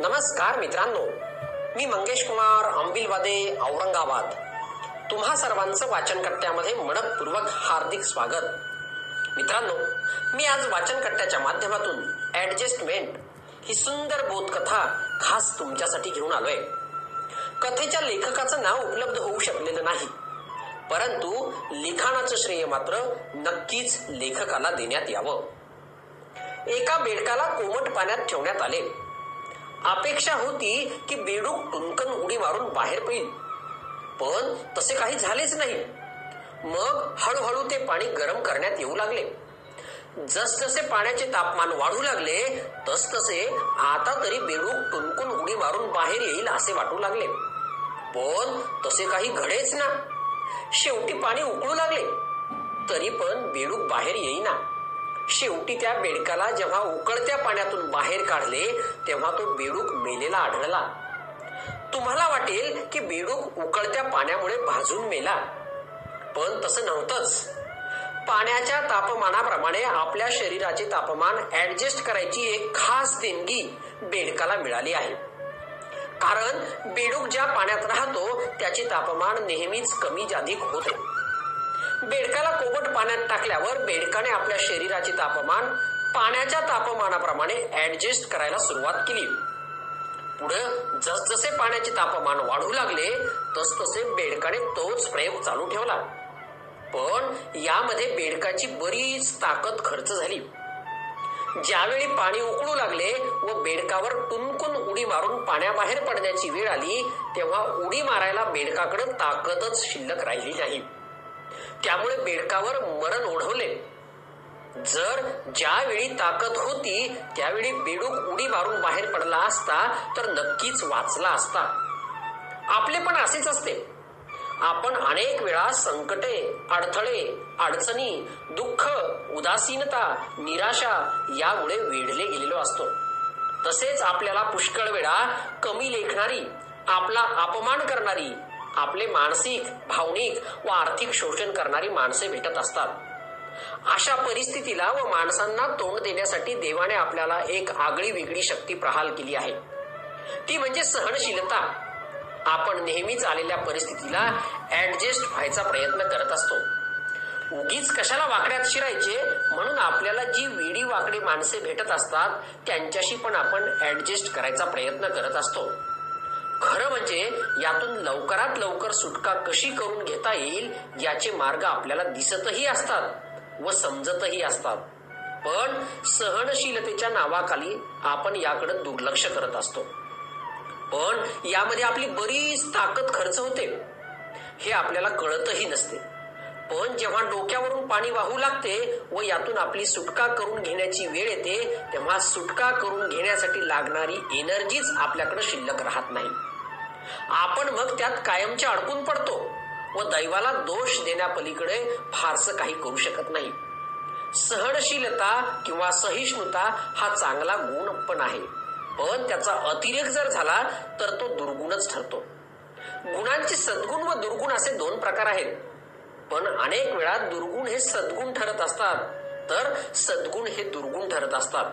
नमस्कार मित्रांनो. मी मंगेश कुमार अंबिलवादे औरंगाबाद. तुम्हा सर्वांचं वाचनकट्ट्यामध्ये मनपूर्वक हार्दिक स्वागत. मित्रांनो मी आज वाचनकट्ट्याच्या माध्यमातून ऍडजस्टमेंट ही सुंदर बोधकथा खास तुमच्यासाठी घेऊन आलोय. कथेच्या लेखकाचं नाव उपलब्ध होऊ शकलेलं नाही परंतु लिखाणाचं श्रेय मात्र नक्कीच लेखकाला देण्यात यावं. एका बेडकाला कोमट पाण्यात ठेवण्यात आले. अपेक्षा होती की बेडूक टुनकन उडी मारून बाहेर पडेल. पण तसे काही झालेच नाही. मग हळूहळू ते पाणी गरम करण्यात येऊ लागले. जसजसे पाण्याचे तापमान वाढू लागले तसतसे आता तरी बेडूक टुनकून उडी मारून बाहेर येईल असे वाटू लागले. पण तसे काही घडेच ना. शेवटी पाणी उकळू लागले. तरी पण बेडूक बाहेर येईना. शेवटी त्या बेडकाला जेव्हा उकळत्या पाण्यातून बाहेर काढले तेव्हा तो बेडूक मेलेला आढळला. तुम्हाला वाटेल की बेडूक उकळत्या पाण्यामुळे भाजून मेला. पण तसं नव्हतंच. पाण्याच्या तापमानाप्रमाणे आपल्या शरीराचे तापमान ऍडजस्ट करायची एक खास देणगी बेडकाला मिळाली आहे. कारण बेडूक ज्या पाण्यात राहतो त्याचे तापमान नेहमीच कमी जाधिक होते. बेडकाला कोमट पाण्यात टाकल्यावर बेडकाने आपल्या शरीराचे तापमान पाण्याच्या तापमानाप्रमाणे ऍडजस्ट करायला सुरुवात केली. पुढे जसजसे पाण्याचे तापमान वाढू लागले तसतसे बेडकाने तोच प्रयोग चालू ठेवला. पण यामध्ये बेडकाची बरीच ताकद खर्च झाली. ज्यावेळी पाणी उकळू लागले व बेडकावर टुनकून उडी मारून पाण्याबाहेर पडण्याची वेळ आली तेव्हा उडी मारायला बेडकाकडे ताकदच शिल्लक राहिली नाही. त्यामुळे बेडकावर मरण ओढवले. जर ज्यावेळी ताकद होती त्यावेळी बेडूक उडी मारून बाहेर पडला असता तर नक्कीच वाचला असता. आपले पण असेच असते. आपण अनेक वेळा संकटे अडथळे अडचणी दुःख उदासीनता निराशा यामुळे वेढले गेलेलो असतो. तसेच आपल्याला पुष्कळ वेळा कमी लेखणारी आपला अपमान करणारी आपले मानसिक भावनिक व आर्थिक शोषण करणारी माणसे भेटत असतात. अशा परिस्थितीला व माणसांना तोंड देण्यासाठी देवाने आपल्याला एक आगळी वेगळी शक्ती प्रहाल केली आहे. ती म्हणजे सहनशीलता. आपण नेहमीच आलेल्या परिस्थितीला ऍडजस्ट व्हायचा प्रयत्न करत असतो. उगीच कशाला वाकड्यात शिरायचे? म्हणून आपल्याला जी वेडी वाकडी माणसे भेटत असतात त्यांच्याशी पण आपण ऍडजस्ट करायचा प्रयत्न करत असतो. खरं म्हणजे यातून लवकरात लवकर सुटका कशी करून घेता येईल याचे मार्ग आपल्याला दिसतही असतात व समजतही असतात. पण सहनशीलतेच्या नावाखाली आपण याकडे दुर्लक्ष करत असतो. पण यामध्ये आपली बरीच ताकद खर्च होते. हे आपल्याला कळतही नसते. पण जेव्हा डोक्यावरून पाणी वाहू लागते व यातून आपली सुटका करून घेण्याची वेळ येते तेव्हा सुटका करून घेण्यासाठी लागणारी एनर्जीच आपल्याकडे शिल्लक राहत नाही. आपण मग त्यात कायमचे अडकून पडतो व दैवाला दोष देण्यापलीकडे फारसं काही करू शकत नाही. सहनशीलता किंवा सहिष्णुता हा चांगला गुण पण आहे. पण त्याचा अतिरेक जर झाला तर तो दुर्गुणच ठरतो. गुणांचे सद्गुण व दुर्गुण असे दोन प्रकार आहेत. पण अनेक वेळा दुर्गुण हे सद्गुण ठरत असतात. तर सद्गुण हे दुर्गुण ठरत असतात.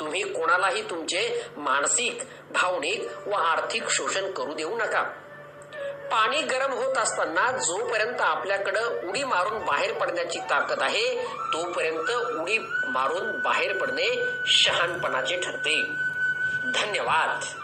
तुम्ही कोणालाही तुमचे मानसिक भावनिक व आर्थिक शोषण करू देऊ नका. पाणी गरम होत असताना जोपर्यंत आपल्याकडं उडी मारून बाहेर पडण्याची ताकद आहे तोपर्यंत उडी मारून बाहेर पडणे शहाणपणाचे ठरते. धन्यवाद.